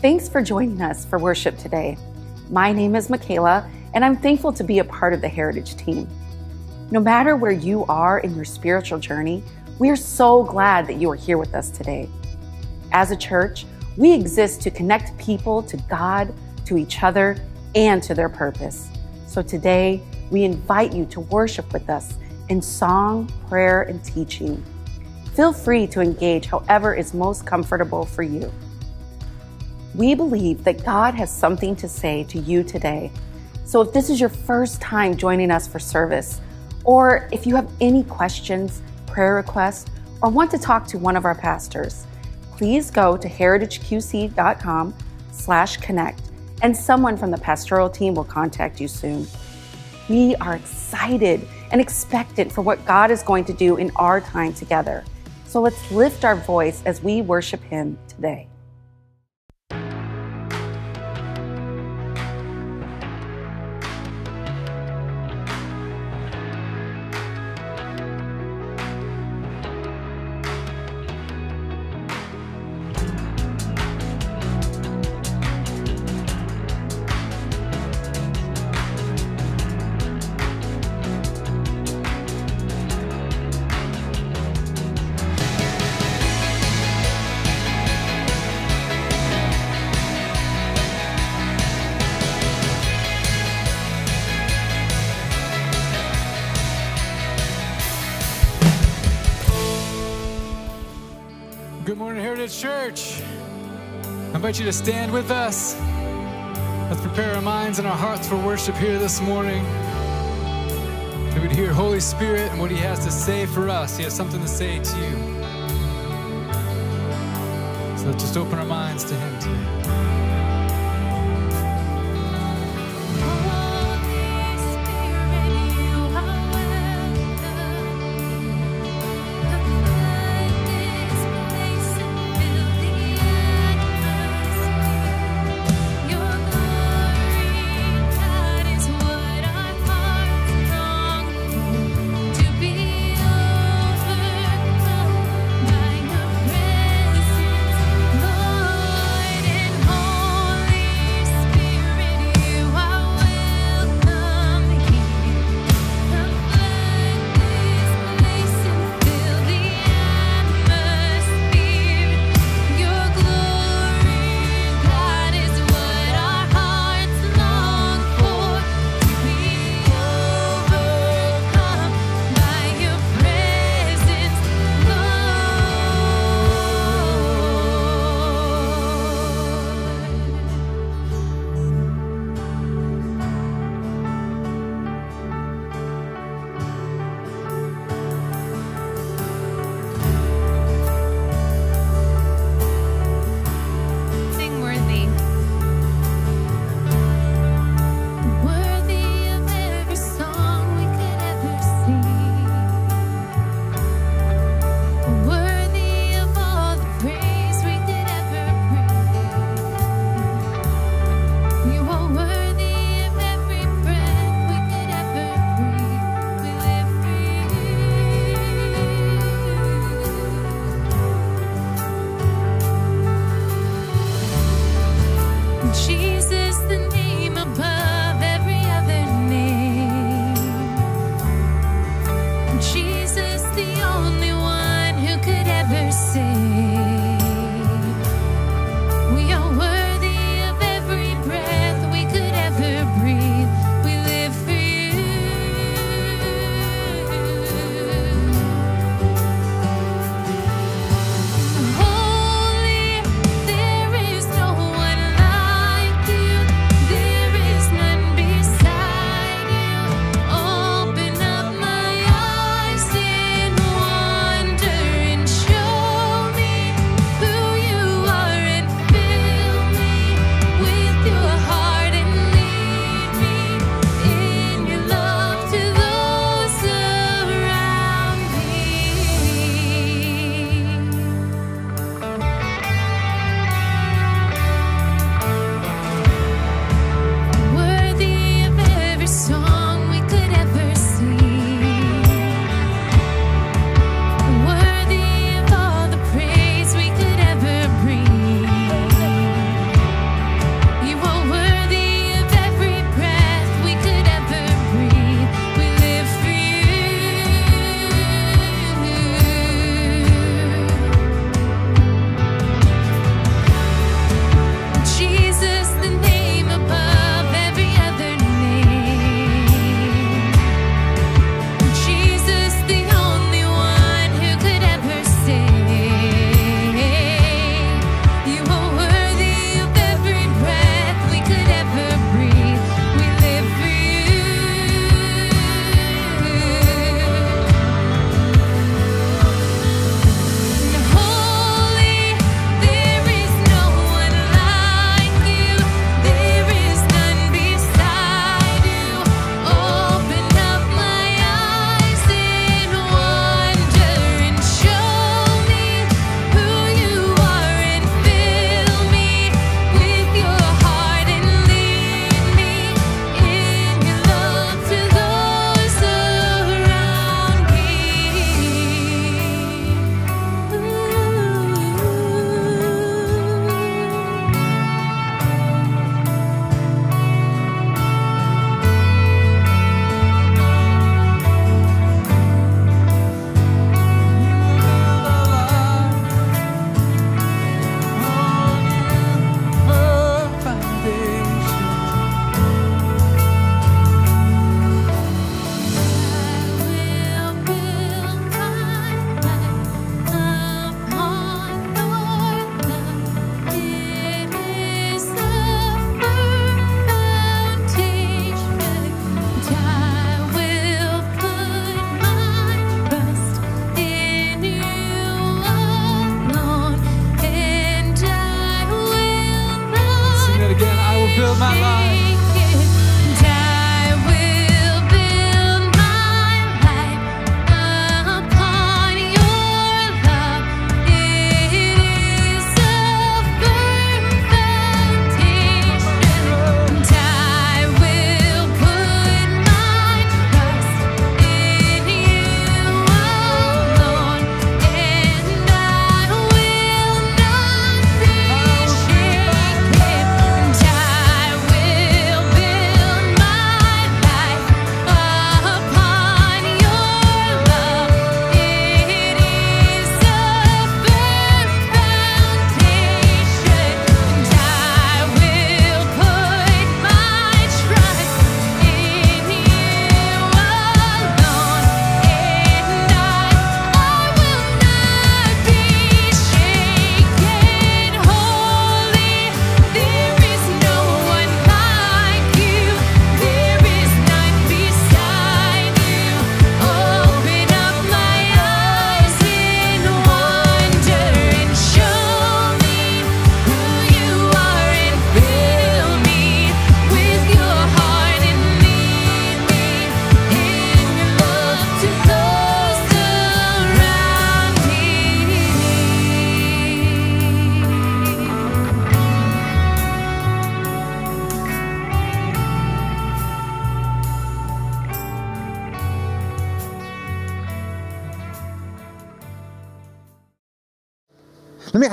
Thanks for joining us for worship today. My name is Michaela, and I'm thankful to be a part of the Heritage team. No matter where you are in your spiritual journey, we are so glad that you are here with us today. As a church, we exist to connect people to God, to each other, and to their purpose. So today, we invite you to worship with us in song, prayer, and teaching. Feel free to engage however is most comfortable for you. We believe that God has something to say to you today. So if this is your first time joining us for service, or if you have any questions, prayer requests, or want to talk to one of our pastors, please go to heritageqc.com slash connect and someone from the pastoral team will contact you soon. We are excited and expectant for what God is going to do in our time together. So let's lift our voice as we worship Him today. Church. I invite you to stand with us. Let's prepare our minds and our hearts for worship here this morning. That we'd hear Holy Spirit and what He has to say for us. He has something to say to you. So let's just open our minds to Him today.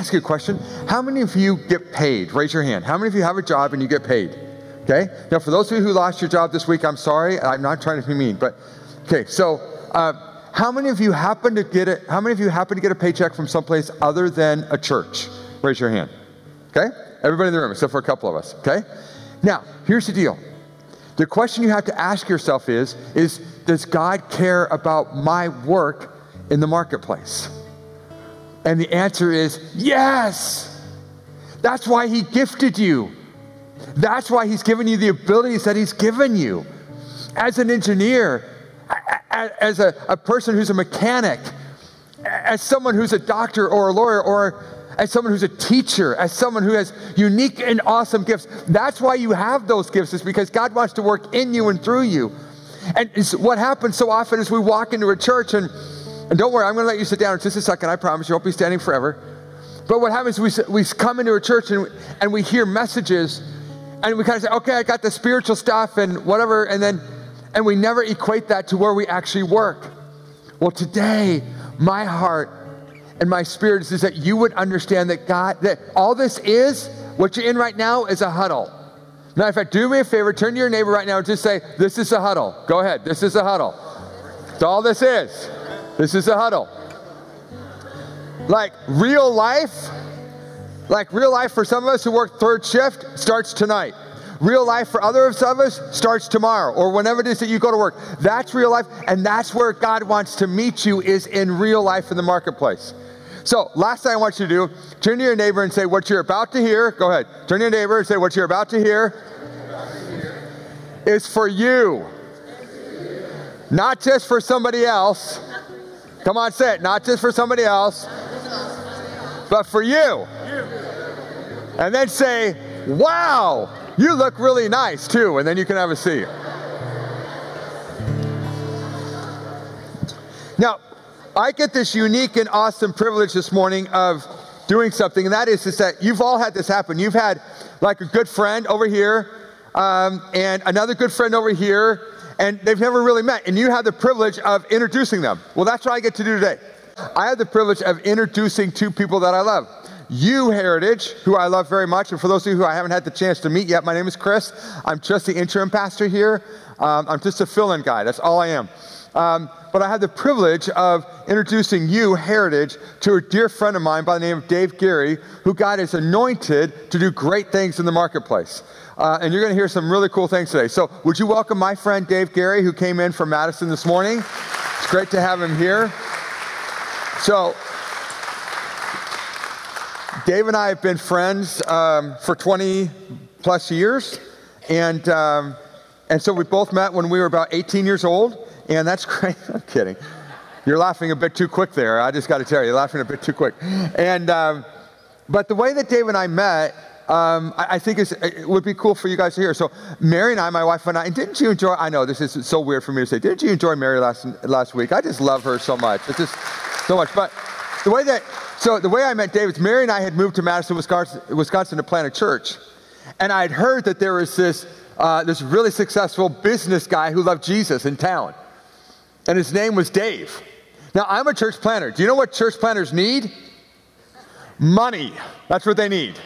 Ask you a question. How many of you get paid? Raise your hand. How many of you have a job and you get paid? Okay? Now, for those of you who lost your job this week, I'm sorry. I'm not trying to be mean, but okay, so uh, how many of you happen to get it? How many of you happen to get a paycheck from someplace other than a church? Raise your hand. Okay? Everybody in the room, except for a couple of us. Okay? Now, here's the deal. The question you have to ask yourself is, is does God care about my work in the marketplace? And the answer is yes. That's why he gifted you. That's why he's given you the abilities that he's given you. As an engineer, as a, person who's a mechanic, as someone who's a doctor or a lawyer, or as someone who's a teacher, as someone who has unique and awesome gifts. That's why you have those gifts, is because God wants to work in you and through you. And what happens so often is we walk into a church and and don't worry, I'm going to let you sit down in just a second. I promise you won't be standing forever. But what happens is we, we come into a church and, and we hear messages and we kind of say, okay, I got the spiritual stuff and whatever. And then, and we never equate that to where we actually work. Well, today, my heart and my spirit is that you would understand that God, that all this is, what you're in right now is a huddle. Now, in fact, do me a favor, turn to your neighbor right now and just say, This is a huddle. Go ahead, this is a huddle. That's all this is. This is a huddle. Like real life, like real life for some of us who work third shift starts tonight. Real life for others of us starts tomorrow or whenever it is that you go to work. That's real life, and that's where God wants to meet you is in real life in the marketplace. So, last thing I want you to do, turn to your neighbor and say what you're about to hear. Go ahead. Turn to your neighbor and say what you're about to hear is for you. Not just for somebody else. Come on, say it. Not just for somebody else, but for you. And then say, wow, you look really nice too. And then you can have a seat. Now, I get this unique and awesome privilege this morning of doing something, and that is, is that you've all had this happen. You've had like a good friend over here, um, and another good friend over here, and they've never really met, and you have the privilege of introducing them. Well, that's what I get to do today. I have the privilege of introducing two people that I love. You, Heritage, who I love very much, and for those of you who I haven't had the chance to meet yet, my name is Chris. I'm just the interim pastor here. Um, I'm just a fill in guy, that's all I am. Um, but I had the privilege of introducing you, Heritage, to a dear friend of mine by the name of Dave Geary, who God has anointed to do great things in the marketplace. Uh, and you're going to hear some really cool things today. So, would you welcome my friend Dave Gary, who came in from Madison this morning? It's great to have him here. So, Dave and I have been friends um, for 20 plus years. And, um, and so we both met when we were about 18 years old. And that's great. I'm kidding. You're laughing a bit too quick there. I just got to tell you, you're laughing a bit too quick. And, um, but the way that Dave and I met, um, I, I, think it would be cool for you guys to hear. So Mary and I, my wife and I, and didn't you enjoy, I know this is so weird for me to say, didn't you enjoy Mary last, last week? I just love her so much. It's just so much. But the way that, so the way I met Dave is Mary and I had moved to Madison, Wisconsin, Wisconsin to plant a church. And I'd heard that there was this, uh, this really successful business guy who loved Jesus in town and his name was Dave. Now, I'm a church planter. Do you know what church planters need? Money. That's what they need.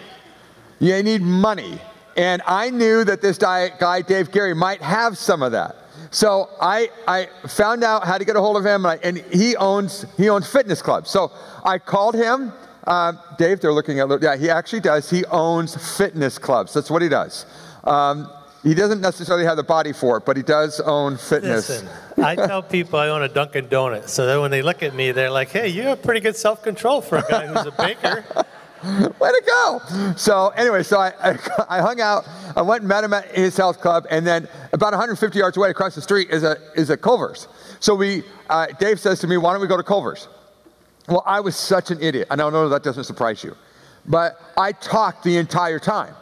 They need money. And I knew that this guy, Dave Gary, might have some of that. So I, I found out how to get a hold of him, and, I, and he owns he owns fitness clubs. So I called him. Uh, Dave, they're looking at. Yeah, he actually does. He owns fitness clubs. That's what he does. Um, he doesn't necessarily have the body for it, but he does own fitness. Listen, I tell people I own a Dunkin' Donut, so that when they look at me, they're like, "Hey, you have pretty good self-control for a guy who's a baker." Way to go! So anyway, so I, I, I, hung out. I went and met him at his health club, and then about 150 yards away across the street is a is a Culver's. So we, uh, Dave says to me, "Why don't we go to Culver's?" Well, I was such an idiot. I know that doesn't surprise you, but I talked the entire time.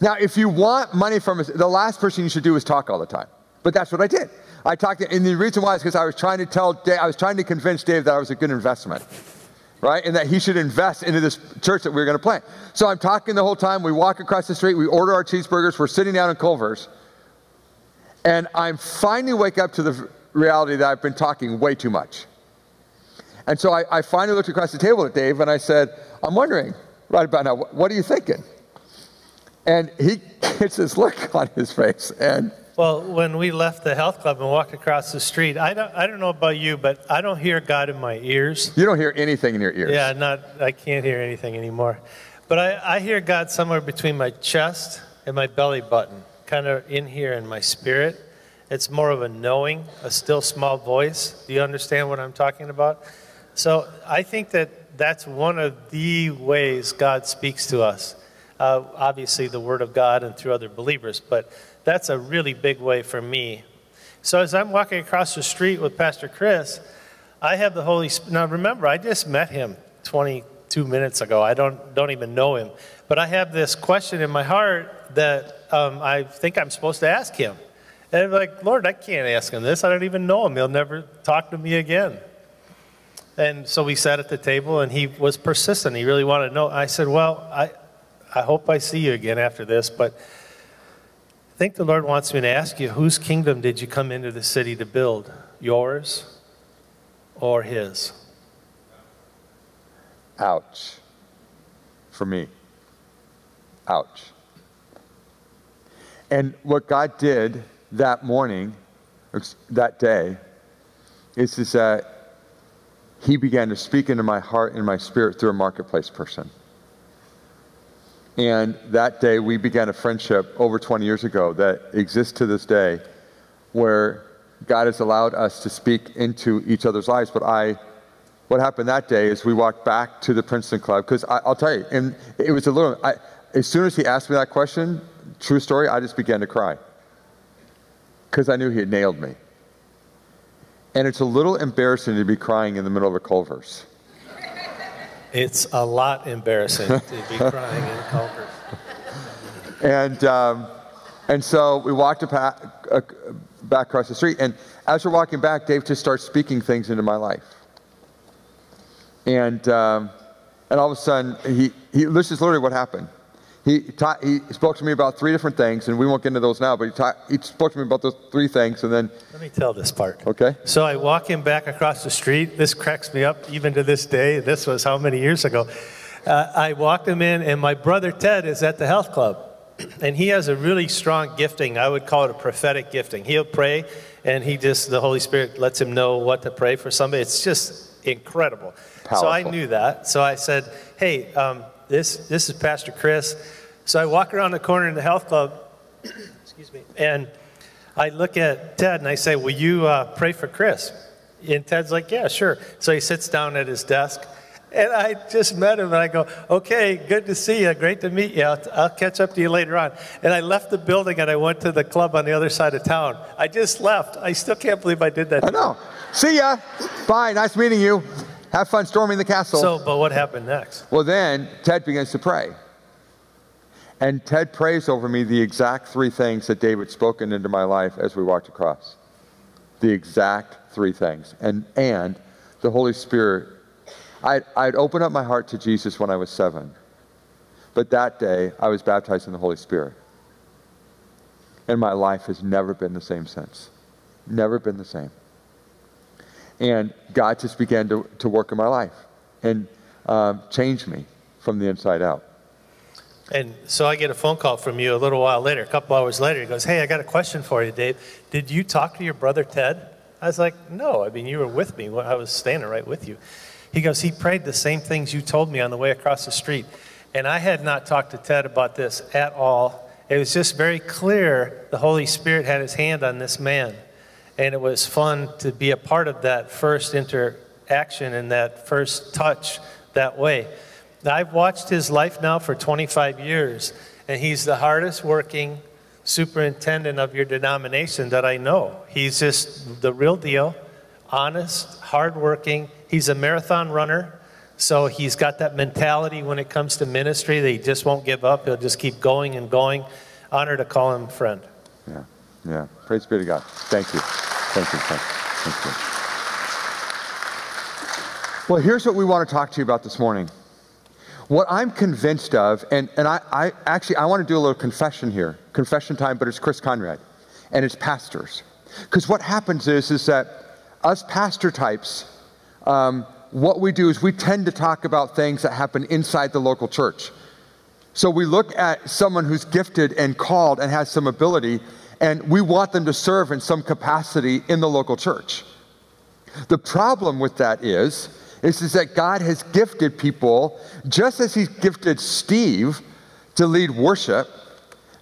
Now, if you want money from us, the last person you should do is talk all the time. But that's what I did. I talked, and the reason why is because I was trying to tell Dave, I was trying to convince Dave that I was a good investment, right? And that he should invest into this church that we were going to plant. So I'm talking the whole time. We walk across the street, we order our cheeseburgers, we're sitting down in Culver's, and I'm finally wake up to the reality that I've been talking way too much. And so I, I finally looked across the table at Dave and I said, I'm wondering right about now, what are you thinking? And he gets this look on his face. And well, when we left the health club and walked across the street, I don't, I don't know about you, but I don't hear God in my ears. You don't hear anything in your ears. Yeah, not. I can't hear anything anymore. But I, I hear God somewhere between my chest and my belly button, kind of in here in my spirit. It's more of a knowing, a still small voice. Do you understand what I'm talking about? So I think that that's one of the ways God speaks to us uh, obviously the Word of God and through other believers, but that's a really big way for me. So as I'm walking across the street with Pastor Chris, I have the Holy Spirit. Now remember, I just met him 22 minutes ago. I don't, don't even know him. But I have this question in my heart that um, I think I'm supposed to ask him. And I'm like, Lord, I can't ask him this. I don't even know him. He'll never talk to me again. And so we sat at the table, and he was persistent. He really wanted to know. I said, Well, I, I hope I see you again after this, but think the Lord wants me to ask you whose kingdom did you come into the city to build? Yours or His? Ouch. For me. Ouch. And what God did that morning, that day, is, is that He began to speak into my heart and my spirit through a marketplace person. And that day, we began a friendship over 20 years ago that exists to this day, where God has allowed us to speak into each other's lives. But I, what happened that day is we walked back to the Princeton Club because I'll tell you, and it was a little. I, as soon as he asked me that question, true story, I just began to cry because I knew he had nailed me. And it's a little embarrassing to be crying in the middle of a Culver's. It's a lot embarrassing to be crying in Culver's. And, um, and so we walked back, uh, back across the street, and as we're walking back, Dave just starts speaking things into my life. And, um, and all of a sudden, he, he, this is literally what happened. He, taught, he spoke to me about three different things, and we won't get into those now, but he, taught, he spoke to me about those three things, and then. Let me tell this part. Okay. So I walk him back across the street. This cracks me up even to this day. This was how many years ago? Uh, I walked him in, and my brother Ted is at the health club. And he has a really strong gifting. I would call it a prophetic gifting. He'll pray, and he just, the Holy Spirit lets him know what to pray for somebody. It's just incredible. Powerful. So I knew that. So I said, hey, um, this, this is Pastor Chris. So I walk around the corner in the health club, excuse me, and I look at Ted and I say, Will you uh, pray for Chris? And Ted's like, Yeah, sure. So he sits down at his desk. And I just met him and I go, Okay, good to see you. Great to meet you. I'll, I'll catch up to you later on. And I left the building and I went to the club on the other side of town. I just left. I still can't believe I did that. I know. See ya. Bye. Nice meeting you. Have fun storming the castle. So, but what happened next? Well, then Ted begins to pray. And Ted prays over me the exact three things that David spoken into my life as we walked across. The exact three things. And, and the Holy Spirit. I'd, I'd opened up my heart to Jesus when I was seven. But that day, I was baptized in the Holy Spirit. And my life has never been the same since. Never been the same. And God just began to, to work in my life and um, change me from the inside out. And so I get a phone call from you a little while later, a couple hours later. He goes, Hey, I got a question for you, Dave. Did you talk to your brother Ted? I was like, No, I mean, you were with me. I was standing right with you. He goes, He prayed the same things you told me on the way across the street. And I had not talked to Ted about this at all. It was just very clear the Holy Spirit had his hand on this man. And it was fun to be a part of that first interaction and that first touch that way. I've watched his life now for 25 years, and he's the hardest working superintendent of your denomination that I know. He's just the real deal, honest, hardworking. He's a marathon runner, so he's got that mentality when it comes to ministry that he just won't give up. He'll just keep going and going. Honor to call him friend. Yeah, yeah. Praise be to God. Thank you. Thank you. Thank you. Thank you. Well, here's what we want to talk to you about this morning. What I'm convinced of, and, and I, I actually I want to do a little confession here. Confession time, but it's Chris Conrad. And it's pastors. Because what happens is, is that us pastor types, um, what we do is we tend to talk about things that happen inside the local church. So we look at someone who's gifted and called and has some ability, and we want them to serve in some capacity in the local church. The problem with that is, is, is that God has gifted people, just as He's gifted Steve to lead worship,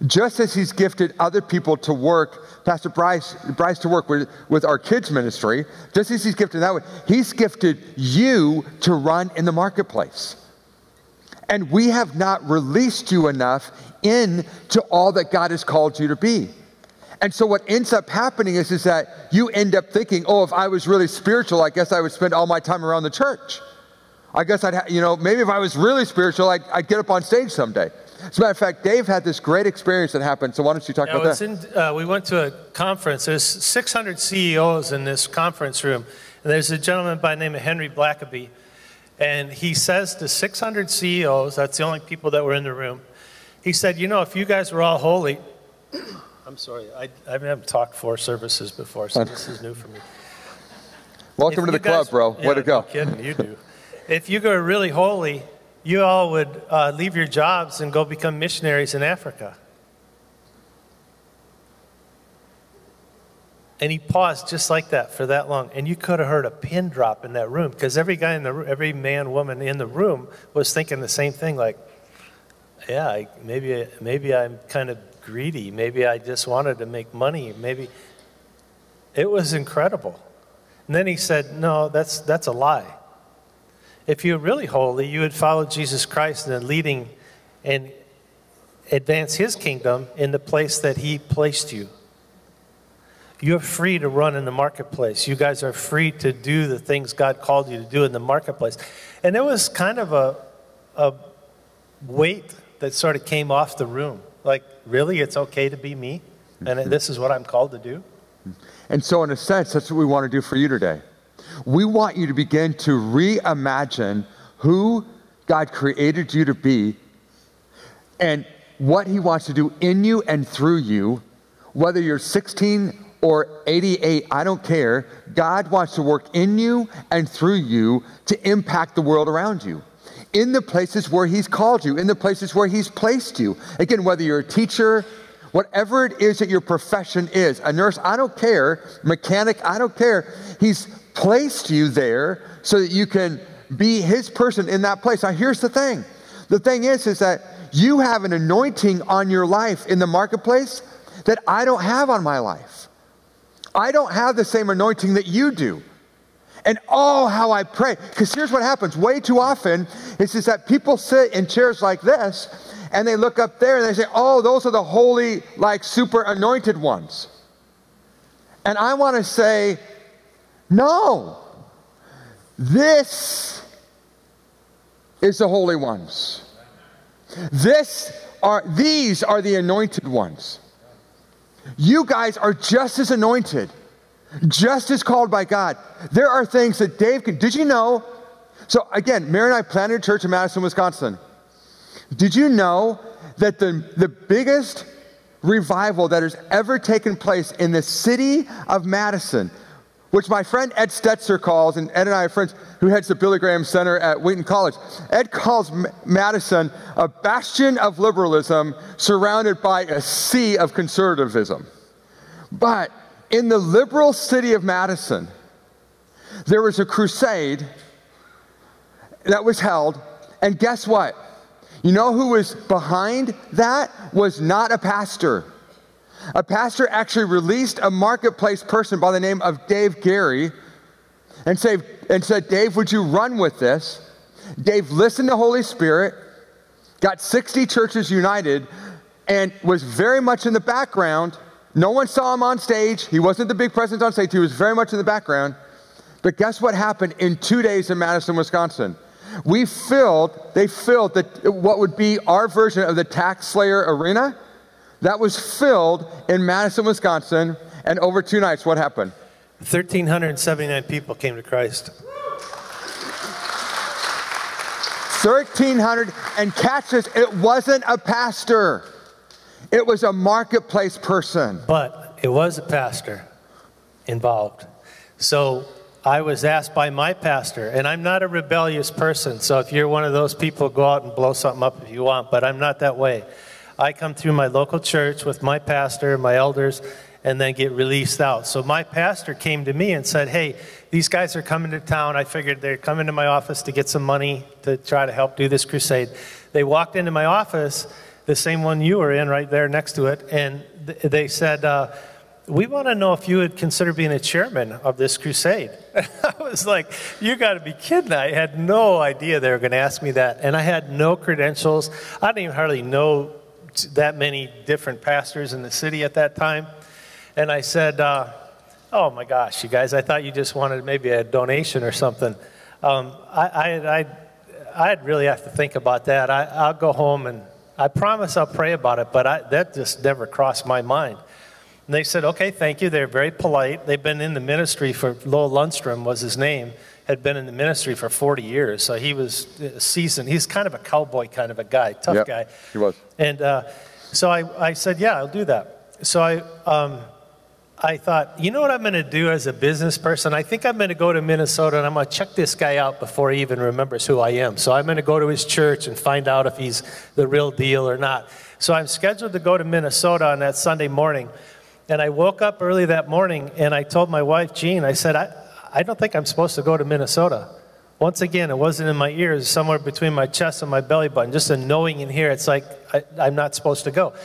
just as He's gifted other people to work, Pastor Bryce, Bryce to work with, with our kids' ministry, just as He's gifted that way, He's gifted you to run in the marketplace. And we have not released you enough into all that God has called you to be. And so what ends up happening is, is that you end up thinking, oh, if I was really spiritual, I guess I would spend all my time around the church. I guess I'd, ha- you know, maybe if I was really spiritual, I'd, I'd, get up on stage someday. As a matter of fact, Dave had this great experience that happened. So why don't you talk about that? In, uh, we went to a conference. There's 600 CEOs in this conference room. And there's a gentleman by the name of Henry Blackaby. And he says to 600 CEOs, that's the only people that were in the room, he said, you know, if you guys were all holy, I'm sorry, I, I haven't talked four services before, so this is new for me. Welcome If to the guys- club, bro. Yeah, Way to go. No kidding, you do. if you go really holy, you all would uh, leave your jobs and go become missionaries in Africa. And he paused just like that for that long, and you could have heard a pin drop in that room because every guy in the, every man, woman in the room was thinking the same thing. Like, yeah, I, maybe, maybe I'm kind of greedy. Maybe I just wanted to make money. Maybe it was incredible. And then he said, "No, that's that's a lie. If you're really holy, you would follow Jesus Christ and leading and advance his kingdom in the place that he placed you. You're free to run in the marketplace. You guys are free to do the things God called you to do in the marketplace. And it was kind of a, a weight that sort of came off the room. Like, really, it's okay to be me? And mm-hmm. this is what I'm called to do? Mm-hmm. And so, in a sense, that's what we want to do for you today. We want you to begin to reimagine who God created you to be and what He wants to do in you and through you, whether you're 16 or 88, I don't care. God wants to work in you and through you to impact the world around you. In the places where He's called you, in the places where He's placed you. Again, whether you're a teacher, whatever it is that your profession is, a nurse, I don't care, mechanic, I don't care. He's placed you there so that you can be His person in that place. Now, here's the thing the thing is, is that you have an anointing on your life in the marketplace that I don't have on my life. I don't have the same anointing that you do. And oh, how I pray. Because here's what happens way too often is, is that people sit in chairs like this and they look up there and they say, oh, those are the holy, like super anointed ones. And I want to say, no, this is the holy ones. This are, these are the anointed ones. You guys are just as anointed, just as called by God. There are things that Dave can. Did you know? So, again, Mary and I planted a church in Madison, Wisconsin. Did you know that the, the biggest revival that has ever taken place in the city of Madison, which my friend Ed Stetzer calls, and Ed and I are friends who heads the Billy Graham Center at Wheaton College. Ed calls M- Madison a bastion of liberalism surrounded by a sea of conservatism. But in the liberal city of Madison, there was a crusade that was held, and guess what? You know who was behind that? Was not a pastor. A pastor actually released a marketplace person by the name of Dave Gary and, say, and said, Dave, would you run with this? Dave listened to the Holy Spirit, got 60 churches united, and was very much in the background. No one saw him on stage. He wasn't the big presence on stage. He was very much in the background. But guess what happened in two days in Madison, Wisconsin? We filled, they filled the, what would be our version of the Tax Slayer Arena that was filled in Madison, Wisconsin, and over two nights, what happened? 1,379 people came to Christ. 1,300, and catch this, it wasn't a pastor, it was a marketplace person. But it was a pastor involved. So I was asked by my pastor, and I'm not a rebellious person, so if you're one of those people, go out and blow something up if you want, but I'm not that way. I come through my local church with my pastor, and my elders, and then get released out. So my pastor came to me and said, Hey, these guys are coming to town. I figured they're coming to my office to get some money to try to help do this crusade. They walked into my office, the same one you were in right there next to it, and th- they said, uh, we want to know if you would consider being a chairman of this crusade. I was like, you got to be kidding. I had no idea they were going to ask me that. And I had no credentials. I didn't even hardly know that many different pastors in the city at that time. And I said, uh, Oh my gosh, you guys, I thought you just wanted maybe a donation or something. Um, I, I, I, I'd really have to think about that. I, I'll go home and I promise I'll pray about it, but I, that just never crossed my mind. And they said, okay, thank you. They're very polite. They've been in the ministry for, Lowell Lundstrom was his name, had been in the ministry for 40 years. So he was seasoned. He's kind of a cowboy kind of a guy, tough Yep, guy. he was. And uh, so I, I said, yeah, I'll do that. So I, um, I thought, you know what I'm going to do as a business person? I think I'm going to go to Minnesota and I'm going to check this guy out before he even remembers who I am. So I'm going to go to his church and find out if he's the real deal or not. So I'm scheduled to go to Minnesota on that Sunday morning. And I woke up early that morning and I told my wife, Jean, I said, I, I don't think I'm supposed to go to Minnesota. Once again, it wasn't in my ears, somewhere between my chest and my belly button, just a knowing in here. It's like I, I'm not supposed to go.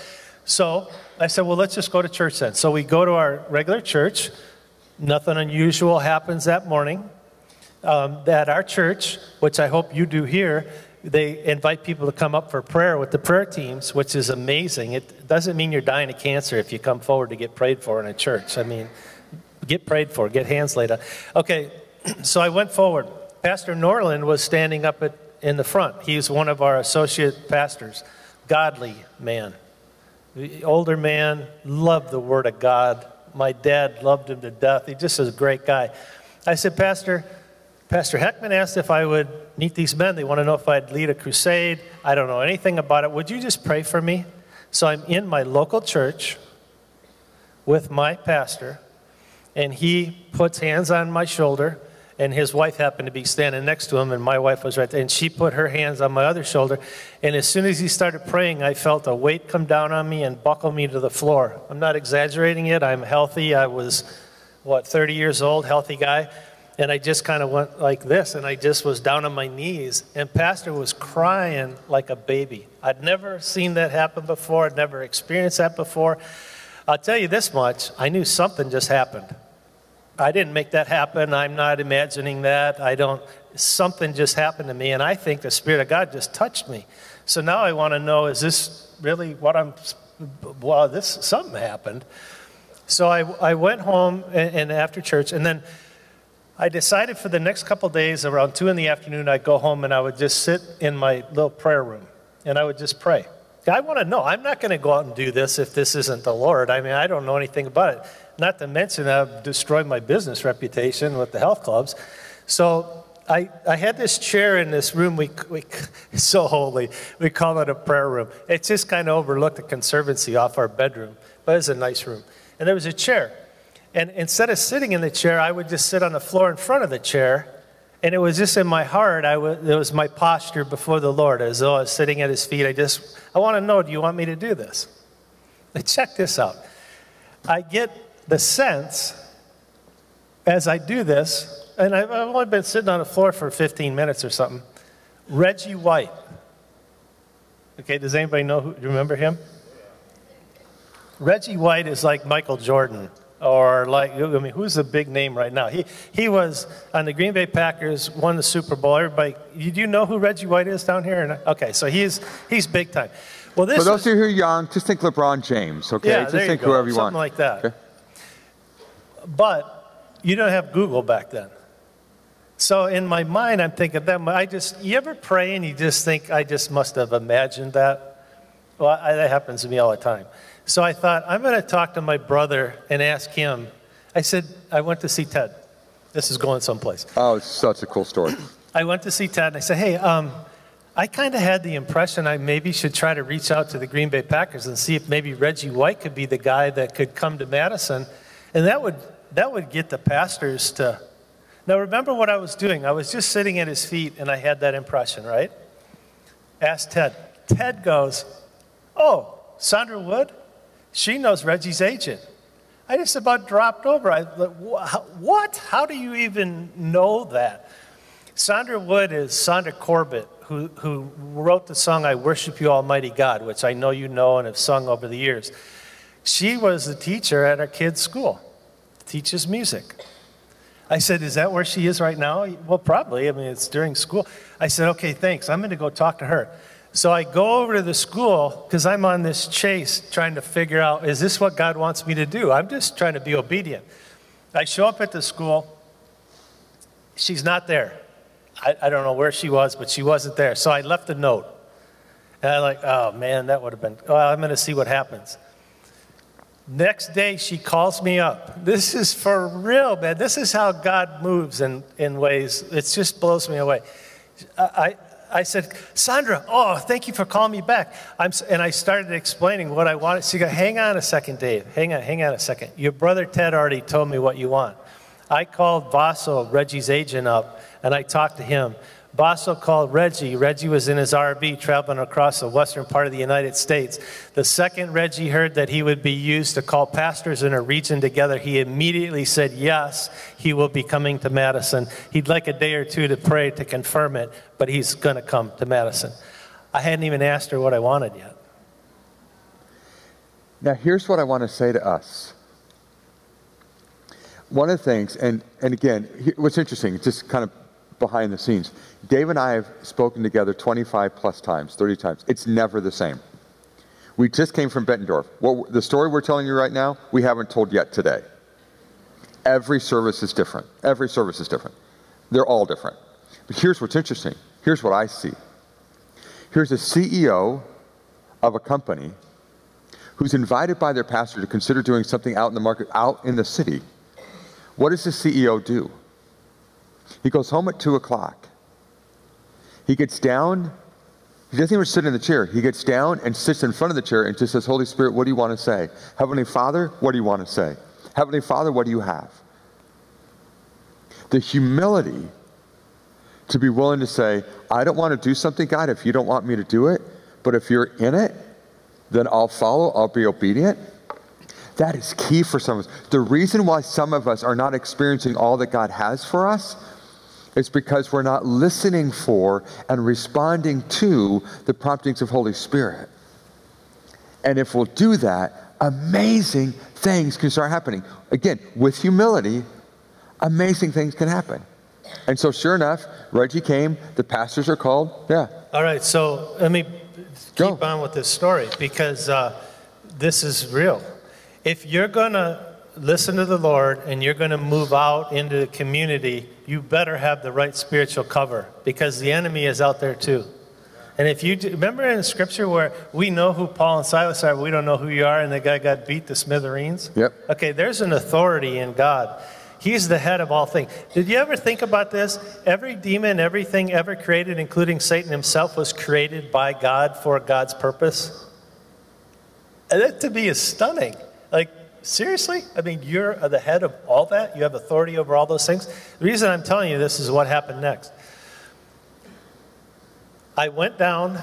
So I said, well, let's just go to church then. So we go to our regular church. Nothing unusual happens that morning. um, that our church, which I hope you do here, they invite people to come up for prayer with the prayer teams, which is amazing. It doesn't mean you're dying of cancer if you come forward to get prayed for in a church. I mean, get prayed for, get hands laid on. Okay, so I went forward. Pastor Norland was standing up at, in the front. He's one of our associate pastors, godly man. The older man, loved the Word of God. My dad loved him to death. He just is a great guy. I said, Pastor, Pastor Heckman asked if I would meet these men. They want to know if I'd lead a crusade. I don't know anything about it. Would you just pray for me? So I'm in my local church with my pastor, and he puts hands on my shoulder and his wife happened to be standing next to him, and my wife was right there, and she put her hands on my other shoulder. And as soon as he started praying, I felt a weight come down on me and buckle me to the floor. I'm not exaggerating it. I'm healthy. I was, what, 30 years old, healthy guy. And I just kind of went like this, and I just was down on my knees. And Pastor was crying like a baby. I'd never seen that happen before, I'd never experienced that before. I'll tell you this much I knew something just happened. I didn't make that happen. I'm not imagining that. I don't, something just happened to me, and I think the Spirit of God just touched me. So now I want to know is this really what I'm, well, this, something happened. So I, I went home and, and after church, and then I decided for the next couple days, around 2 in the afternoon, I'd go home and I would just sit in my little prayer room and I would just pray. I want to know. I'm not going to go out and do this if this isn't the Lord. I mean, I don't know anything about it. Not to mention, I've destroyed my business reputation with the health clubs. So I, I had this chair in this room. We, we, so holy. We call it a prayer room. It just kind of overlooked the conservancy off our bedroom, but it's a nice room. And there was a chair. And instead of sitting in the chair, I would just sit on the floor in front of the chair. And it was just in my heart, I was, it was my posture before the Lord, as though I was sitting at his feet. I just, I want to know, do you want me to do this? check this out. I get the sense as I do this, and I've only been sitting on the floor for 15 minutes or something. Reggie White. Okay, does anybody know who, remember him? Reggie White is like Michael Jordan, or like, I mean, who's the big name right now? He, he was on the Green Bay Packers, won the Super Bowl. Everybody, do you know who Reggie White is down here? Okay, so he's, he's big time. Well, this For those of you who are young, just think LeBron James, okay? Yeah, just think whoever you Something want. Something like that. Okay. But you don't have Google back then. So in my mind, I'm thinking that I just, you ever pray and you just think, I just must have imagined that? Well, I, that happens to me all the time. So I thought, I'm going to talk to my brother and ask him. I said, I went to see Ted. This is going someplace. Oh, it's such a cool story. I went to see Ted and I said, hey, um, I kind of had the impression I maybe should try to reach out to the Green Bay Packers and see if maybe Reggie White could be the guy that could come to Madison. And that would that would get the pastors to. Now, remember what I was doing? I was just sitting at his feet and I had that impression, right? Ask Ted. Ted goes, Oh, Sandra Wood? She knows Reggie's agent. I just about dropped over. I what? How do you even know that? Sandra Wood is Sandra Corbett, who, who wrote the song I Worship You Almighty God, which I know you know and have sung over the years. She was the teacher at our kids' school teaches music. I said, Is that where she is right now? Well, probably. I mean, it's during school. I said, Okay, thanks. I'm going to go talk to her. So I go over to the school because I'm on this chase trying to figure out is this what God wants me to do? I'm just trying to be obedient. I show up at the school. She's not there. I, I don't know where she was, but she wasn't there. So I left a note. And I'm like, oh man, that would have been, well, I'm going to see what happens. Next day, she calls me up. This is for real, man. This is how God moves in, in ways. It just blows me away. I, I said, Sandra, oh, thank you for calling me back. I'm, and I started explaining what I wanted. She goes, hang on a second, Dave. Hang on, hang on a second. Your brother Ted already told me what you want. I called Vaso, Reggie's agent, up, and I talked to him. Basso called Reggie. Reggie was in his RV traveling across the western part of the United States. The second Reggie heard that he would be used to call pastors in a region together, he immediately said, Yes, he will be coming to Madison. He'd like a day or two to pray to confirm it, but he's going to come to Madison. I hadn't even asked her what I wanted yet. Now, here's what I want to say to us. One of the things, and, and again, what's interesting, just kind of behind the scenes. Dave and I have spoken together 25 plus times, 30 times. It's never the same. We just came from Bettendorf. What, the story we're telling you right now, we haven't told yet today. Every service is different. Every service is different. They're all different. But here's what's interesting. Here's what I see. Here's a CEO of a company who's invited by their pastor to consider doing something out in the market, out in the city. What does the CEO do? He goes home at 2 o'clock. He gets down. He doesn't even sit in the chair. He gets down and sits in front of the chair and just says, Holy Spirit, what do you want to say? Heavenly Father, what do you want to say? Heavenly Father, what do you have? The humility to be willing to say, I don't want to do something, God, if you don't want me to do it, but if you're in it, then I'll follow, I'll be obedient. That is key for some of us. The reason why some of us are not experiencing all that God has for us is because we're not listening for and responding to the promptings of Holy Spirit. And if we'll do that, amazing things can start happening. Again, with humility, amazing things can happen. And so, sure enough, Reggie came, the pastors are called. Yeah. All right, so let me Go. keep on with this story because uh, this is real. If you're going to listen to the Lord and you're going to move out into the community, you better have the right spiritual cover because the enemy is out there too. And if you do, remember in scripture where we know who Paul and Silas are, we don't know who you are, and the guy got beat to smithereens? Yep. Okay, there's an authority in God. He's the head of all things. Did you ever think about this? Every demon, everything ever created, including Satan himself, was created by God for God's purpose. And that to me is stunning. Seriously? I mean, you're the head of all that? You have authority over all those things? The reason I'm telling you this is what happened next. I went down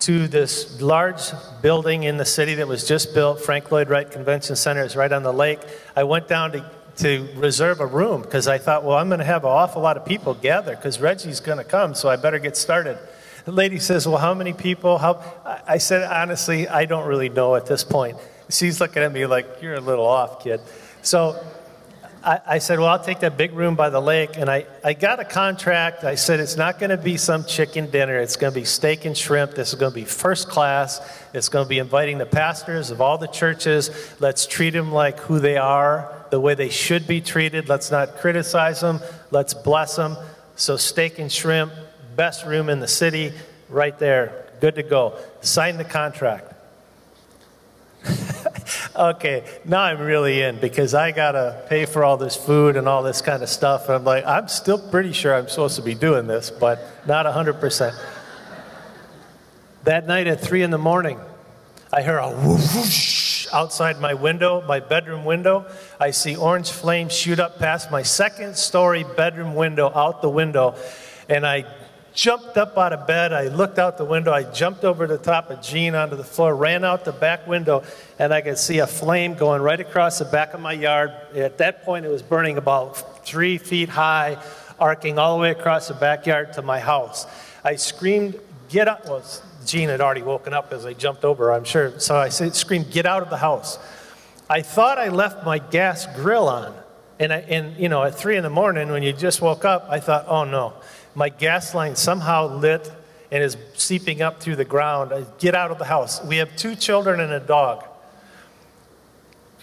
to this large building in the city that was just built, Frank Lloyd Wright Convention Center. It's right on the lake. I went down to, to reserve a room because I thought, well, I'm going to have an awful lot of people gather because Reggie's going to come, so I better get started. The lady says, well, how many people? How? I said, honestly, I don't really know at this point. She's looking at me like, you're a little off, kid. So I, I, said, Well, I'll take that big room by the lake. And I, I got a contract. I said, It's not going to be some chicken dinner. It's going to be steak and shrimp. This is going to be first class. It's going to be inviting the pastors of all the churches. Let's treat them like who they are, the way they should be treated. Let's not criticize them. Let's bless them. So, steak and shrimp, best room in the city, right there. Good to go. Sign the contract okay, now I'm really in because I got to pay for all this food and all this kind of stuff. And I'm like, I'm still pretty sure I'm supposed to be doing this, but not 100%. That night at 3 in the morning, I hear a whoosh outside my window, my bedroom window. I see orange flames shoot up past my second story bedroom window, out the window, and I jumped up out of bed. I looked out the window. I jumped over the top of Jean onto the floor, ran out the back window, and I could see a flame going right across the back of my yard. At that point, it was burning about three feet high, arcing all the way across the backyard to my house. I screamed, Get up! Well, Jean had already woken up as I jumped over, I'm sure. So I screamed, Get out of the house. I thought I left my gas grill on. And, I, and, you know, at three in the morning when you just woke up, I thought, oh no my gas line somehow lit and is seeping up through the ground. I get out of the house. We have two children and a dog.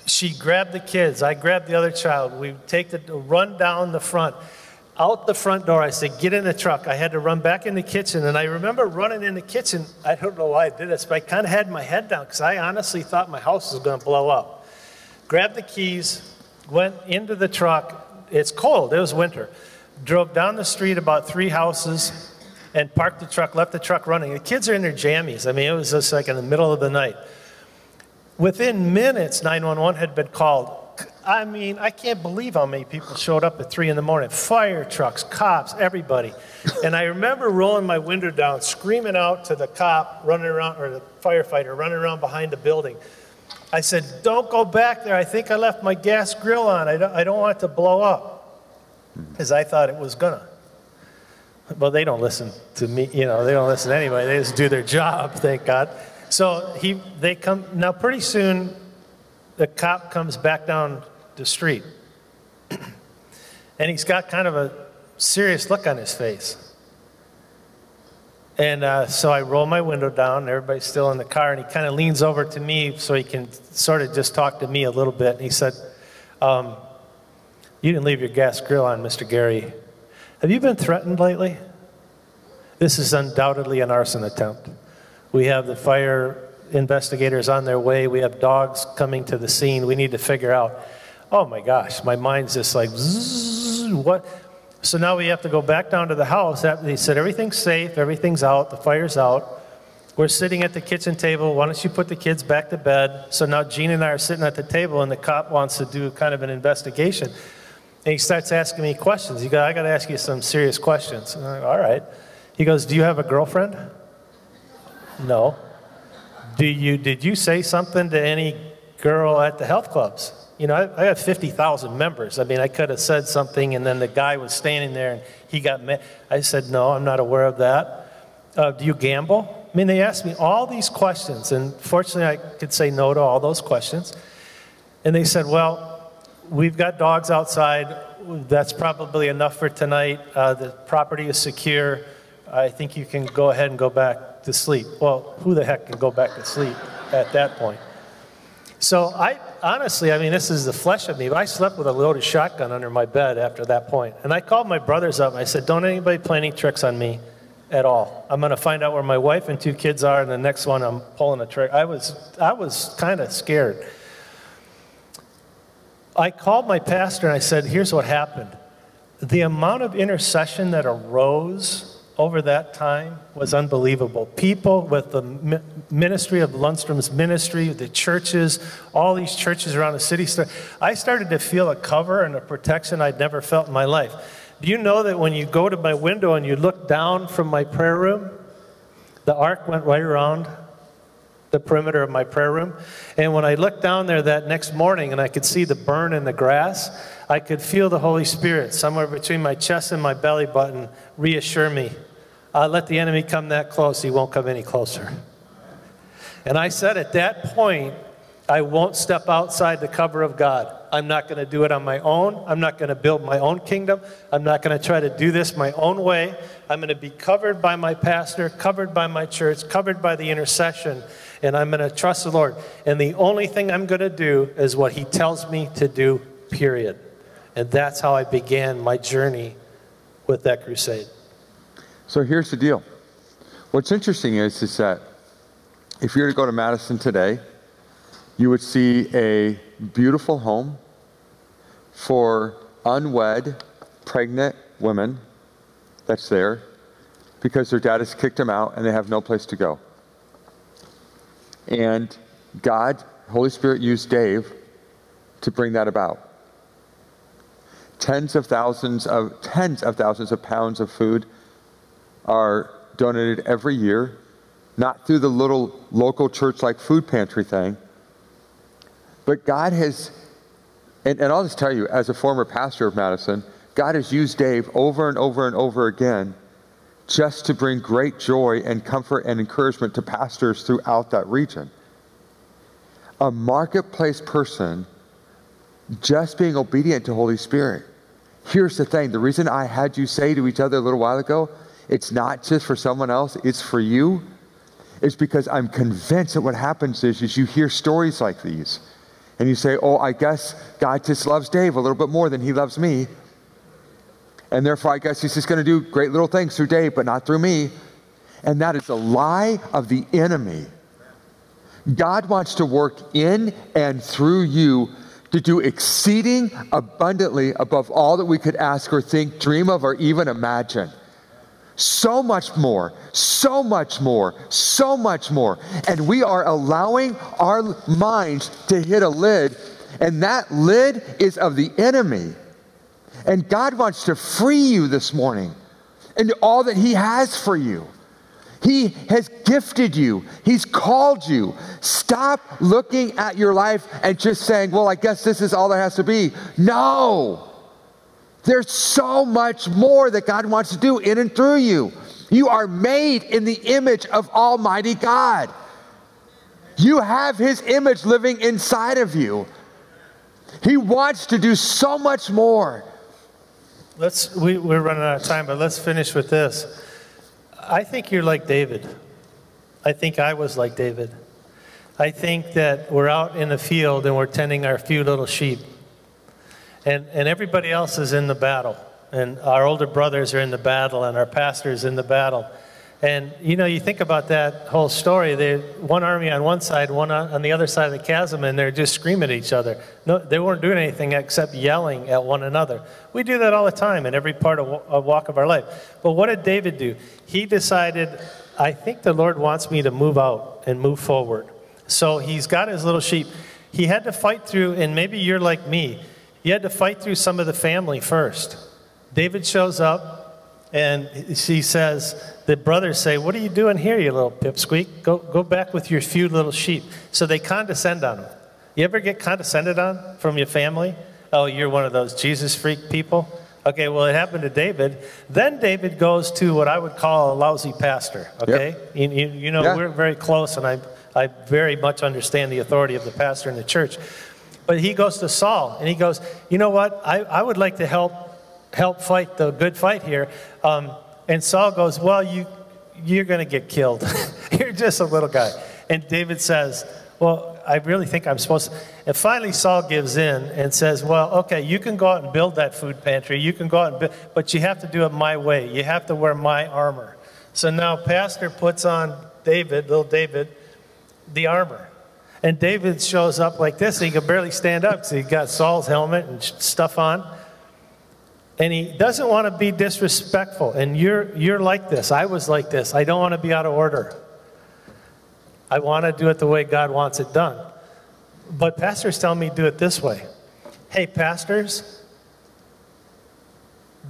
She grabbed the kids. I grabbed the other child. We take the run down the front. Out the front door, I said, Get in the truck. I had to run back in the kitchen. And I remember running in the kitchen. I don't know why I did this, but I kind of had my head down because I honestly thought my house was going to blow up. Grabbed the keys, went into the truck. It's cold, it was winter drove down the street about three houses and parked the truck, left the truck running. The kids are in their jammies. I mean, it was just like in the middle of the night. Within minutes, 911 had been called. I mean, I can't believe how many people showed up at 3 in the morning fire trucks, cops, everybody. And I remember rolling my window down, screaming out to the cop running around, or the firefighter running around behind the building. I said, Don't go back there. I think I left my gas grill on. I don't, I don't want it to blow up because I thought it was gonna. Well, they don't listen to me, you know, they don't listen anyway. They just do their job, thank God. So he, they come, now pretty soon the cop comes back down the street. and he's got kind of a serious look on his face. And uh, so I roll my window down, everybody's still in the car, and he kind of leans over to me so he can sort of just talk to me a little bit. And he said, um, You didn't leave your gas grill on, Mr. Gary. Have you been threatened lately? This is undoubtedly an arson attempt. We have the fire investigators on their way, we have dogs coming to the scene. We need to figure out. Oh my gosh, my mind's just like, what? So now we have to go back down to the house. They said everything's safe, everything's out, the fire's out. We're sitting at the kitchen table. Why don't you put the kids back to bed? So now Jean and I are sitting at the table, and the cop wants to do kind of an investigation. And he starts asking me questions. He goes, I got to ask you some serious questions. Like, All right. He goes, Do you have a girlfriend? No. Do you, did you say something to any girl at the health clubs? You know, I, I have 50,000 members. I mean, I could have said something, and then the guy was standing there and he got mad. I said, No, I'm not aware of that. Uh, do you gamble? I mean, they asked me all these questions, and fortunately, I could say no to all those questions. And they said, Well, we've got dogs outside. That's probably enough for tonight. Uh, the property is secure. I think you can go ahead and go back to sleep. Well, who the heck can go back to sleep at that point? So I honestly, I mean, this is the flesh of me, but I slept with a loaded shotgun under my bed after that point. And I called my brothers up and I said, Don't anybody play any tricks on me at all. I'm going to find out where my wife and two kids are, and the next one I'm pulling a trick. I was, I was kind of scared. I called my pastor and I said, Here's what happened. The amount of intercession that arose over that time was unbelievable. People with the ministry of Lundstrom's ministry, the churches, all these churches around the city, I started to feel a cover and a protection I'd never felt in my life. Do you know that when you go to my window and you look down from my prayer room, the arc went right around the perimeter of my prayer room. And when I looked down there that next morning and I could see the burn in the grass, I could feel the Holy Spirit somewhere between my chest and my belly button reassure me. Uh, let the enemy come that close, he won't come any closer. And I said at that point, I won't step outside the cover of God. I'm not going to do it on my own. I'm not going to build my own kingdom. I'm not going to try to do this my own way. I'm going to be covered by my pastor, covered by my church, covered by the intercession, and I'm going to trust the Lord. And the only thing I'm going to do is what He tells me to do, period. And that's how I began my journey with that crusade. So here's the deal. What's interesting is, is that if you were to go to Madison today, you would see a beautiful home for unwed, pregnant women that's there because their dad has kicked them out and they have no place to go. And God, Holy Spirit, used Dave to bring that about. Tens of thousands of tens of thousands of pounds of food are donated every year, not through the little local church like food pantry thing, but God has, and, and I'll just tell you, as a former pastor of Madison, God has used Dave over and over and over again just to bring great joy and comfort and encouragement to pastors throughout that region. A marketplace person just being obedient to Holy Spirit. Here's the thing the reason I had you say to each other a little while ago, it's not just for someone else, it's for you, is because I'm convinced that what happens is, is you hear stories like these and you say, oh, I guess God just loves Dave a little bit more than he loves me. And therefore, I guess he's just going to do great little things through Dave, but not through me. And that is a lie of the enemy. God wants to work in and through you to do exceeding abundantly above all that we could ask or think, dream of, or even imagine. So much more, so much more, so much more. And we are allowing our minds to hit a lid, and that lid is of the enemy. And God wants to free you this morning and all that He has for you. He has gifted you. He's called you. Stop looking at your life and just saying, well, I guess this is all there has to be. No. There's so much more that God wants to do in and through you. You are made in the image of Almighty God. You have His image living inside of you. He wants to do so much more. Let's, we, we're running out of time, but let's finish with this. I think you're like David. I think I was like David. I think that we're out in the field and we're tending our few little sheep. And, and everybody else is in the battle. And our older brothers are in the battle, and our pastor's in the battle. And you know, you think about that whole story. They one army on one side, one on the other side of the chasm, and they're just screaming at each other. No, they weren't doing anything except yelling at one another. We do that all the time in every part of a walk of our life. But what did David do? He decided, I think the Lord wants me to move out and move forward. So he's got his little sheep. He had to fight through, and maybe you're like me. You had to fight through some of the family first. David shows up, and he says, the brothers say, What are you doing here, you little pipsqueak? Go, go back with your few little sheep. So they condescend on him. You ever get condescended on from your family? Oh, you're one of those Jesus freak people? Okay, well, it happened to David. Then David goes to what I would call a lousy pastor. Okay? Yep. You, you, you, know, yeah. we're very close, and I, I very much understand the authority of the pastor in the church. But he goes to Saul, and he goes, You know what? I, I would like to help help fight the good fight here. Um, and Saul goes, Well, you, you're going to get killed. you're just a little guy. And David says, Well, I really think I'm supposed to. And finally, Saul gives in and says, Well, okay, you can go out and build that food pantry. You can go out and build, but you have to do it my way. You have to wear my armor. So now, Pastor puts on David, little David, the armor. And David shows up like this. He can barely stand up because he got Saul's helmet and stuff on and he doesn't want to be disrespectful. And you're, you're like this. I was like this. I don't want to be out of order. I want to do it the way God wants it done. But pastors tell me do it this way. Hey, pastors,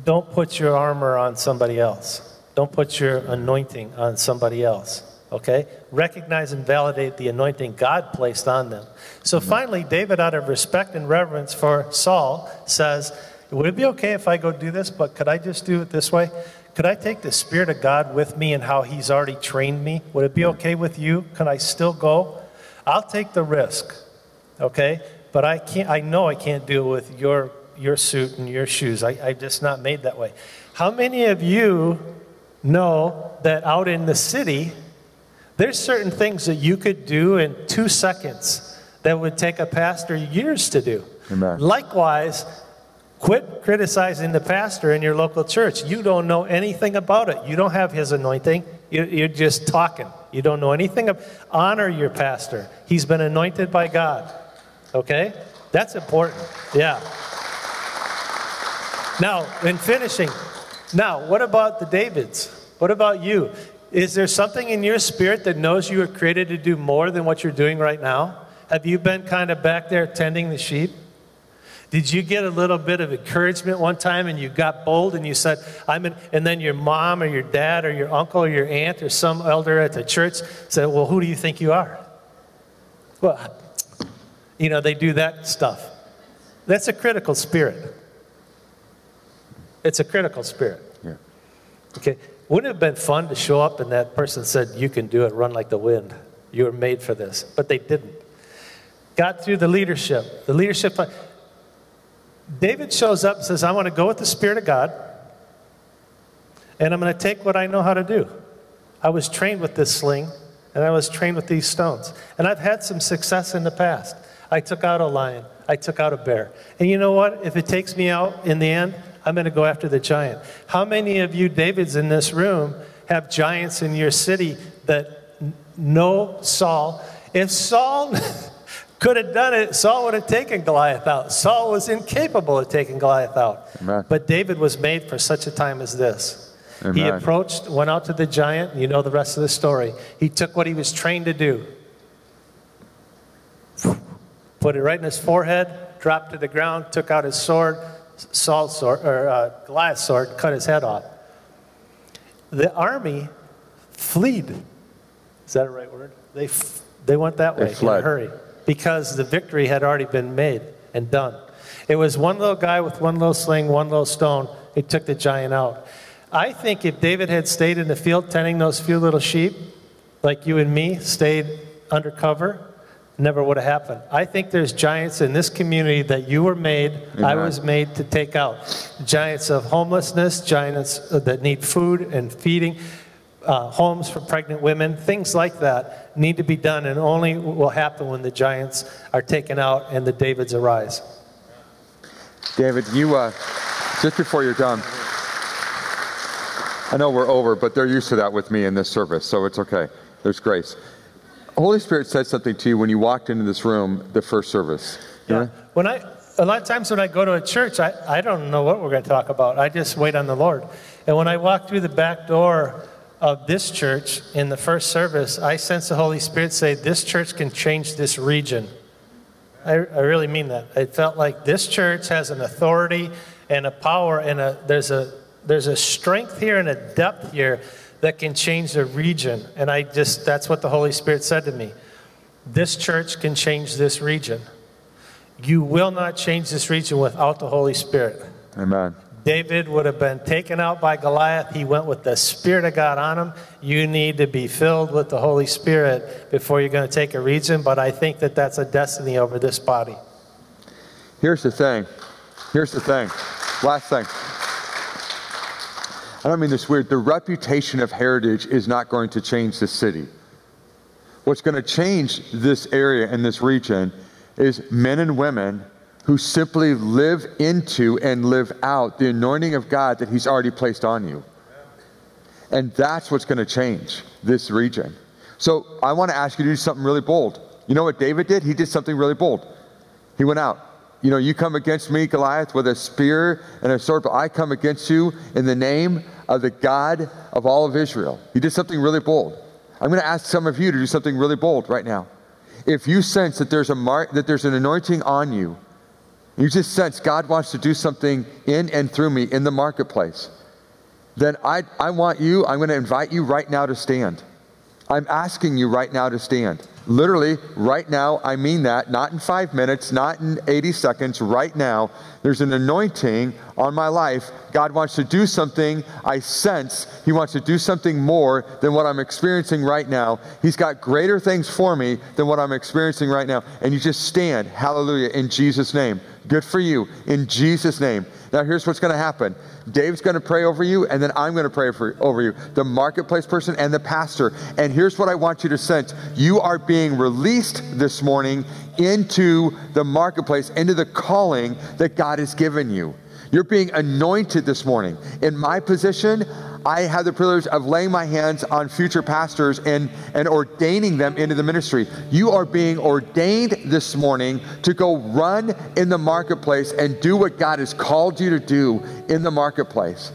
don't put your armor on somebody else. Don't put your anointing on somebody else. Okay? Recognize and validate the anointing God placed on them. So finally, David, out of respect and reverence for Saul, says, would it be okay if I go do this, but could I just do it this way? Could I take the Spirit of God with me and how He's already trained me? Would it be okay with you? Can I still go? I'll take the risk, okay? But I can't. I know I can't do it with your your suit and your shoes. I, I'm just not made that way. How many of you know that out in the city, there's certain things that you could do in two seconds that would take a pastor years to do. Amen. Likewise, Quit criticizing the pastor in your local church. You don't know anything about it. You don't have his anointing. You're just talking. You don't know anything. Of, honor your pastor. He's been anointed by God. Okay? That's important. Yeah. Now, in finishing, now, what about the Davids? What about you? Is there something in your spirit that knows you were created to do more than what you're doing right now? Have you been kind of back there tending the sheep? Did you get a little bit of encouragement one time and you got bold and you said, I'm in, and then your mom or your dad or your uncle or your aunt or some elder at the church said, Well, who do you think you are? Well, you know, they do that stuff. That's a critical spirit. It's a critical spirit. Yeah. Okay. Wouldn't it have been fun to show up and that person said, You can do it, run like the wind. You were made for this. But they didn't. Got through the leadership. The leadership David shows up and says, I want to go with the Spirit of God, and I'm going to take what I know how to do. I was trained with this sling, and I was trained with these stones. And I've had some success in the past. I took out a lion, I took out a bear. And you know what? If it takes me out in the end, I'm going to go after the giant. How many of you, Davids in this room, have giants in your city that know Saul? If Saul could have done it, Saul would have taken Goliath out. Saul was incapable of taking Goliath out. Amen. But David was made for such a time as this. Amen. He approached, went out to the giant, you know the rest of the story. He took what he was trained to do, put it right in his forehead, dropped to the ground, took out his sword, Saul's sword, or uh, Goliath's sword, cut his head off. The army fled. Is that a right word? They, f- they went that way in a hurry because the victory had already been made and done. It was one little guy with one little sling, one little stone. He took the giant out. I think if David had stayed in the field tending those few little sheep, like you and me, stayed undercover, never would have happened. I think there's giants in this community that you were made, I was made to take out. Giants of homelessness, giants that need food and feeding, uh, homes for pregnant women, things like that need to be done and only will happen when the giants are taken out and the Davids arise. David, you, uh, just before you're done, I know we're over, but they're used to that with me in this service, so it's okay. There's grace. Holy Spirit said something to you when you walked into this room the first service. Yeah. When I, a lot of times when I go to a church, I, I don't know what we're going to talk about. I just wait on the Lord. And when I walk through the back door of this church in the first service, I sense the Holy Spirit say, This church can change this region. I, I really mean that. It felt like this church has an authority and a power and a, there's, a, there's a strength here and a depth here that can change the region. And I just, that's what the Holy Spirit said to me. This church can change this region. You will not change this region without the Holy Spirit. Amen. David would have been taken out by Goliath. He went with the Spirit of God on him. You need to be filled with the Holy Spirit before you're going to take a region, but I think that that's a destiny over this body. Here's the thing. Here's the thing. Last thing. I don't mean this weird. The reputation of heritage is not going to change the city. What's going to change this area and this region is men and women who simply live into and live out the anointing of God that He's already placed on you. And that's what's going to change this region. So I want to ask you to do something really bold. You know what David did? He did something really bold. He went out. You know, you come against me, Goliath, with a spear and a sword, but I come against you in the name of the God of all of Israel. He did something really bold. I'm going to ask some of you to do something really bold right now. If you sense that there's a that there's an anointing on you, you just sense God wants to do something in and through me in the marketplace, then I, I want you, I'm going to invite you right now to stand. I'm asking you right now to stand. Literally, right now, I mean that, not in five minutes, not in 80 seconds, right now. There's an anointing on my life. God wants to do something. I sense He wants to do something more than what I'm experiencing right now. He's got greater things for me than what I'm experiencing right now. And you just stand, hallelujah, in Jesus' name. Good for you, in Jesus' name. Now, here's what's going to happen Dave's going to pray over you, and then I'm going to pray for, over you, the marketplace person and the pastor. And here's what I want you to sense you are being released this morning into the marketplace, into the calling that God has given you. You're being anointed this morning. In my position, I have the privilege of laying my hands on future pastors and, and ordaining them into the ministry. You are being ordained this morning to go run in the marketplace and do what God has called you to do in the marketplace.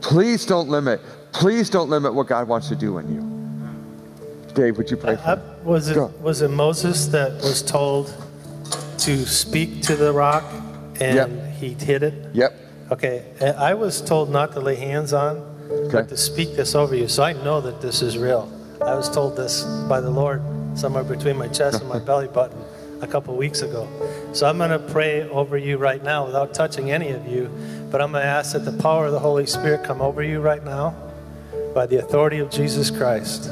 Please don't limit, please don't limit what God wants to do in you. Dave, would you pray for me? was, it, Go. was it Moses that was told to speak to the rock and Yep. He hit it? Yep. Okay, and I was told not to lay hands on, Okay. but to speak this over you. So I know that this is real. I was told this by the Lord somewhere between my chest and my belly button a couple weeks ago. So I'm going to pray over you right now without touching any of you, but I'm going to ask that the power of the Holy Spirit come over you right now by the authority of Jesus Christ.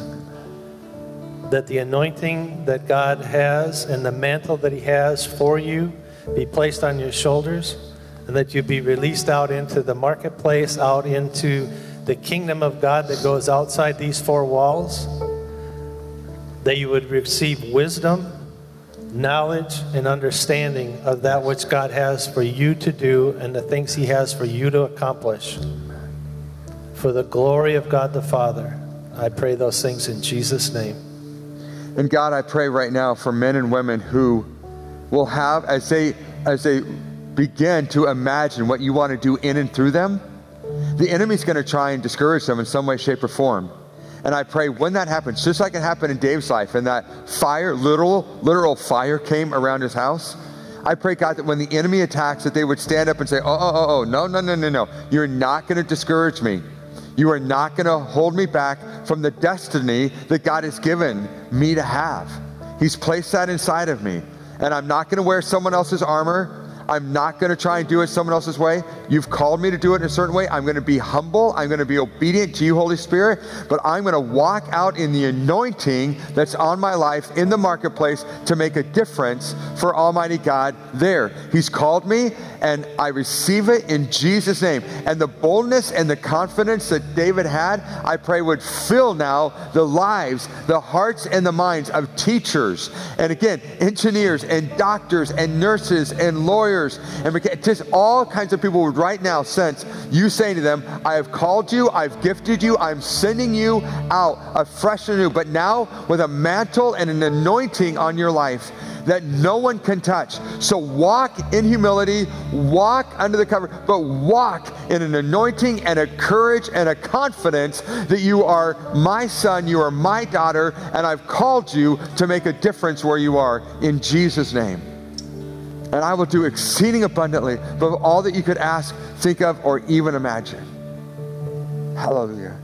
That the anointing that God has and the mantle that He has for you be placed on your shoulders and that you be released out into the marketplace, out into the kingdom of God that goes outside these four walls. That you would receive wisdom, knowledge, and understanding of that which God has for you to do and the things He has for you to accomplish. For the glory of God the Father, I pray those things in Jesus' name. And God, I pray right now for men and women who will have, as they as they begin to imagine what you want to do in and through them, the enemy's going to try and discourage them in some way, shape, or form. And I pray when that happens, just like it happened in Dave's life, and that fire, literal, literal fire came around his house. I pray, God, that when the enemy attacks, that they would stand up and say, Oh, oh, oh, oh, no, no, no, no, no. You're not going to discourage me. You are not going to hold me back from the destiny that God has given me to have. He's placed that inside of me. And I'm not going to wear someone else's armor. I'm not going to try and do it someone else's way. You've called me to do it in a certain way. I'm going to be humble. I'm going to be obedient to you, Holy Spirit. But I'm going to walk out in the anointing that's on my life in the marketplace to make a difference for Almighty God there. He's called me, and I receive it in Jesus' name. And the boldness and the confidence that David had, I pray would fill now the lives, the hearts, and the minds of teachers, and again, engineers, and doctors, and nurses, and lawyers, and just all kinds of people would right now sense you saying to them, I have called you, I've gifted you, I'm sending you out afresh and new, but now with a mantle and an anointing on your life that no one can touch. So walk in humility, walk under the cover, but walk in an anointing and a courage and a confidence that you are my son, you are my daughter, and I've called you to make a difference where you are in Jesus' name. And I will do exceeding abundantly above all that you could ask, think of, or even imagine. Hallelujah.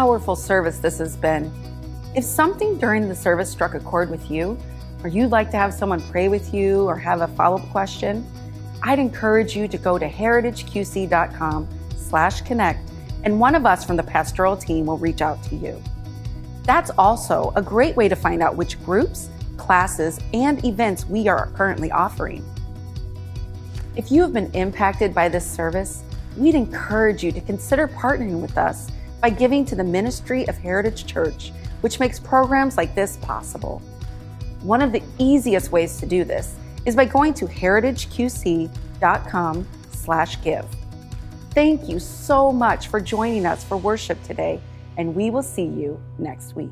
Powerful service this has been. If something during the service struck a chord with you, or you'd like to have someone pray with you or have a follow-up question, I'd encourage you to go to heritageqc.com slash connect and one of us from the pastoral team will reach out to you. That's also a great way to find out which groups, classes, and events we are currently offering. If you have been impacted by this service, we'd encourage you to consider partnering with us by giving to the ministry of Heritage Church, which makes programs like this possible. One of the easiest ways to do this is by going to heritageqc.com/give. Thank you so much for joining us for worship today, and we will see you next week.